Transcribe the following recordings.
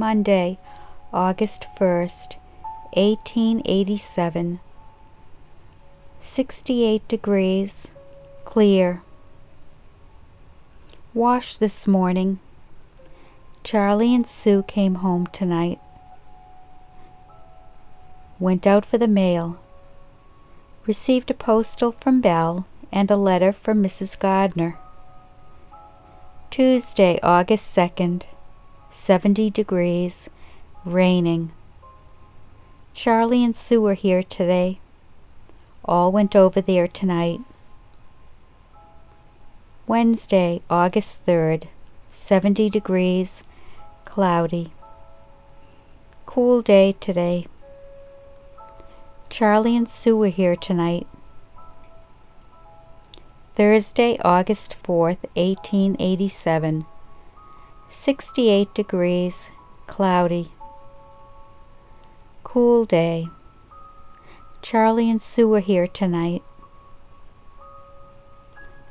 Monday, August 1st, 1887. 68 degrees, clear. Wash this morning. Charlie and Sue came home tonight. Went out for the mail. Received a postal from Belle and a letter from Mrs. Gardner. Tuesday, August 2nd, 70 degrees, raining. Charlie and Sue were here today. All went over there tonight. Wednesday, August 3rd, 70 degrees, cloudy. Cool day today. Charlie and Sue were here tonight. Thursday, August 4th, 1887. 68 degrees, cloudy. Cool day. Charlie and Sue are here tonight.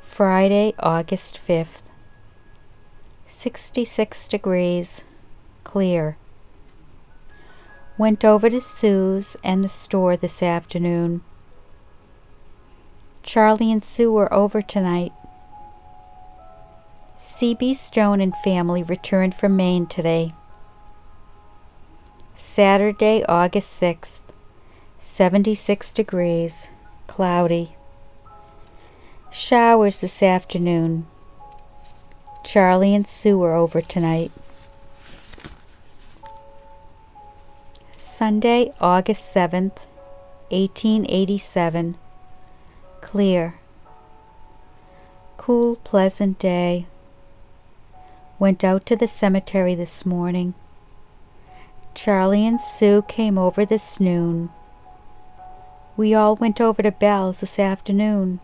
Friday, August 5th. 66 degrees, clear. Went over to Sue's and the store this afternoon. Charlie and Sue are over tonight. C.B. Stone and family returned from Maine today. Saturday, August 6th, 76 degrees, cloudy. Showers this afternoon. Charlie and Sue are over tonight. Sunday, August 7th, 1887 clear. Cool, pleasant day. Went out to the cemetery this morning. Charlie and Sue came over this noon. We all went over to Belle's this afternoon.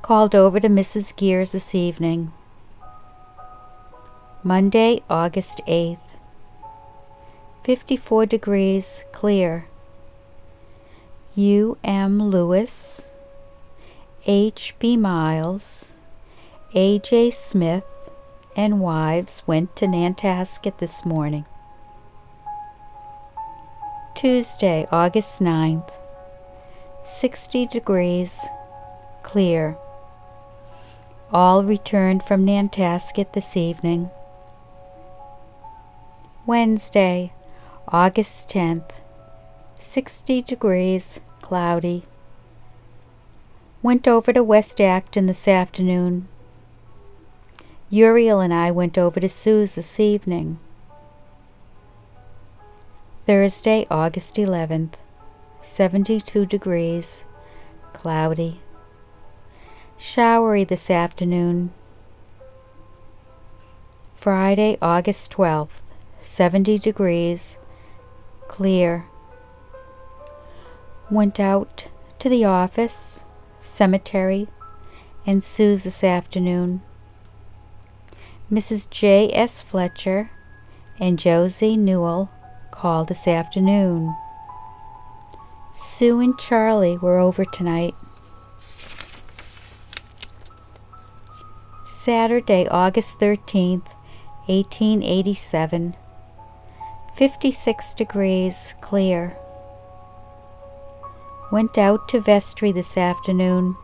Called over to Mrs. Gears this evening. Monday, August 8th. 54 degrees, clear. U. M. Lewis, H. B. Miles, A. J. Smith, and wives went to Nantasket this morning. Tuesday, August 9th, 60 degrees, clear. All returned from Nantasket this evening. Wednesday, August 10th, 60 degrees, cloudy. Went over to West Acton this afternoon. Uriel and I went over to Sue's this evening. Thursday, August 11th, 72 degrees, cloudy. Showery this afternoon. Friday, August 12th, 70 degrees, clear went out to the office, cemetery, and Sue's this afternoon. Mrs. J. S. Fletcher and Josie Newell called this afternoon. Sue and Charlie were over tonight. Saturday, August 13th, 1887. 56 degrees, clear. Went out to vestry this afternoon.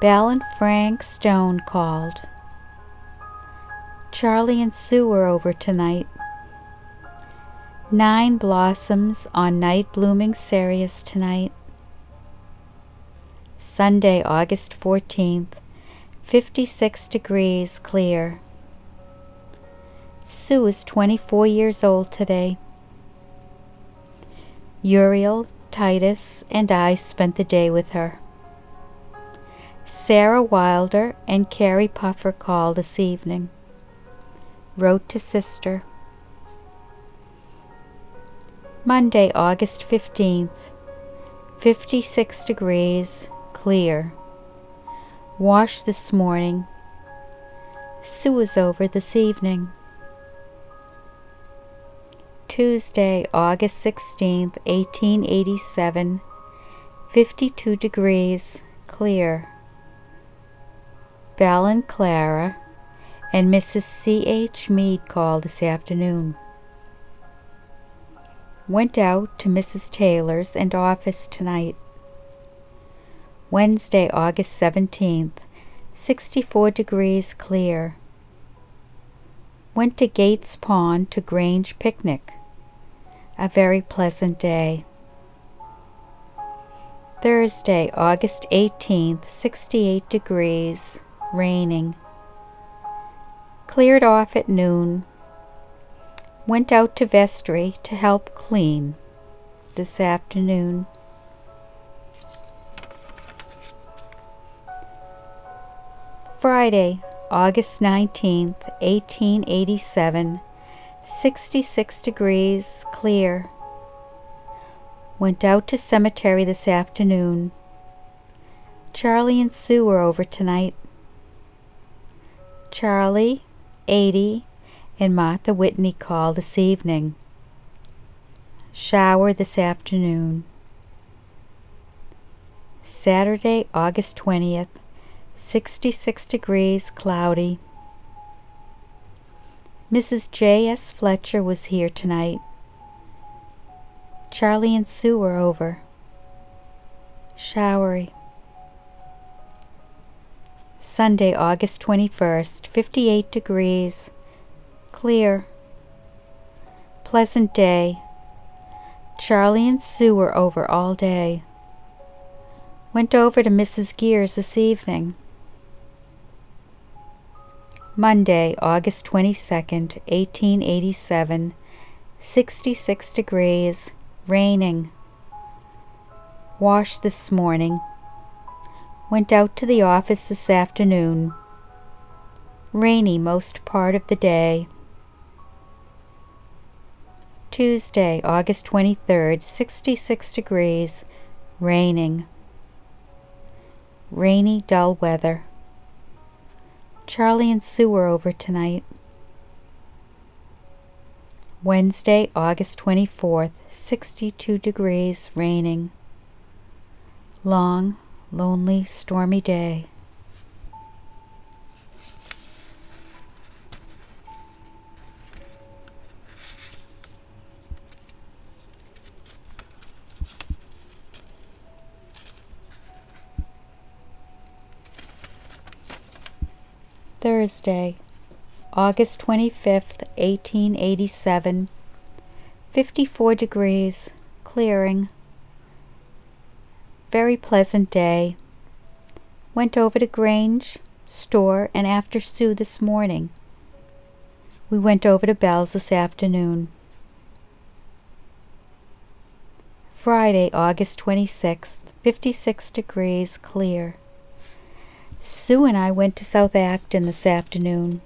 Belle and Frank Stone called. Charlie and Sue were over tonight. Nine blossoms on night blooming cereus tonight. Sunday, August 14th, 56 degrees clear. Sue is 24 years old today. Uriel, Titus, and I spent the day with her. Sarah Wilder and Carrie Puffer call this evening. Wrote to sister. Monday, August 15th, 56 degrees, clear. Washed this morning. Sue was over this evening. Tuesday, August 16th, 1887, 52 degrees, clear. Belle and Clara, and Mrs. C. H. Mead called this afternoon. Went out to Mrs. Taylor's and office tonight. Wednesday, August 17th, 64 degrees clear. Went to Gates Pond to Grange picnic. A very pleasant day. Thursday, August 18th, 68 degrees, raining. Cleared off at noon. Went out to vestry to help clean this afternoon. Friday, August 19th, 1887, 66 degrees, clear. Went out to cemetery this afternoon. Charlie and Sue were over tonight. Charlie, 80, and Martha Whitney call this evening. Shower this afternoon. Saturday, August 20th, 66 degrees, cloudy. Mrs. J. S. Fletcher was here tonight. Charlie and Sue were over. Showery. Sunday, August 21st, 58 degrees, clear. Pleasant day. Charlie and Sue were over all day. Went over to Mrs. Gear's this evening. Monday, August 22nd, 1887, 66 degrees, raining. Washed this morning. Went out to the office this afternoon. Rainy most part of the day. Tuesday, August 23rd, 66 degrees, raining. Rainy, dull weather. Charlie and Sue are over tonight. Wednesday, August 24th, 62 degrees, raining. Long, lonely, stormy day. Thursday, August 25th, 1887, 54 degrees, clearing. Very pleasant day. Went over to Grange, store, and after Sue this morning. We went over to Belle's this afternoon. Friday, August 26th, 56 degrees, clear. Sue and I went to South Acton this afternoon.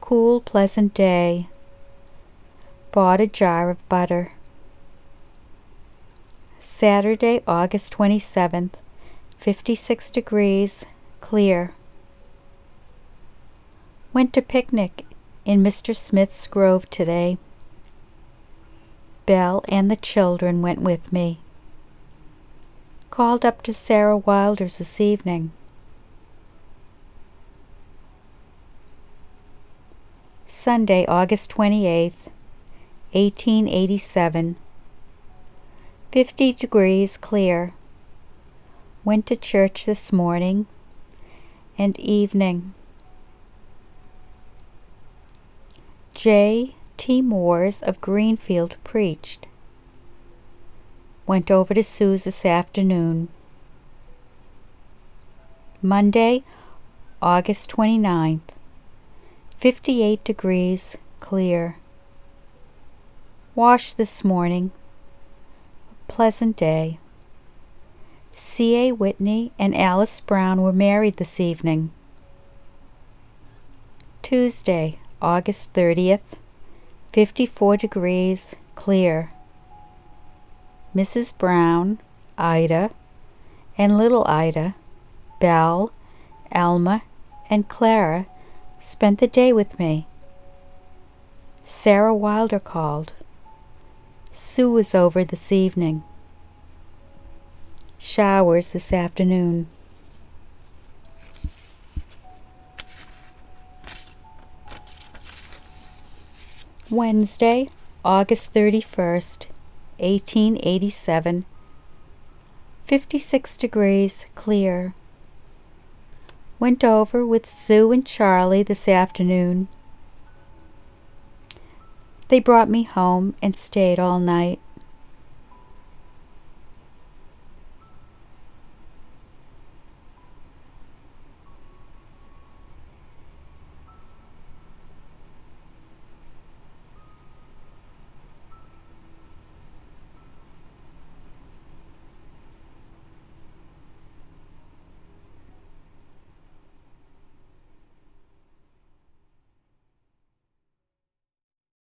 Cool, pleasant day. Bought a jar of butter. Saturday, August 27th, 56 degrees, clear. Went to picnic in Mr. Smith's grove today. Belle and the children went with me. Called up to Sarah Wilder's this evening. Sunday, August 28th, 1887. 50 degrees clear. Went to church this morning and evening. J. T. Moores of Greenfield preached. Went over to Sue's this afternoon. Monday, August 29th. 58 degrees, clear. Washed this morning. Pleasant day. C. A. Whitney and Alice Brown were married this evening. Tuesday, August 30th, 54 degrees, clear. Mrs. Brown, Ida, and little Ida, Belle, Alma, and Clara spent the day with me. Sarah Wilder called. Sue is over this evening. Showers this afternoon. Wednesday, August 31st, 1887. 56 degrees, clear. Went over with Sue and Charlie this afternoon they brought me home and stayed all night.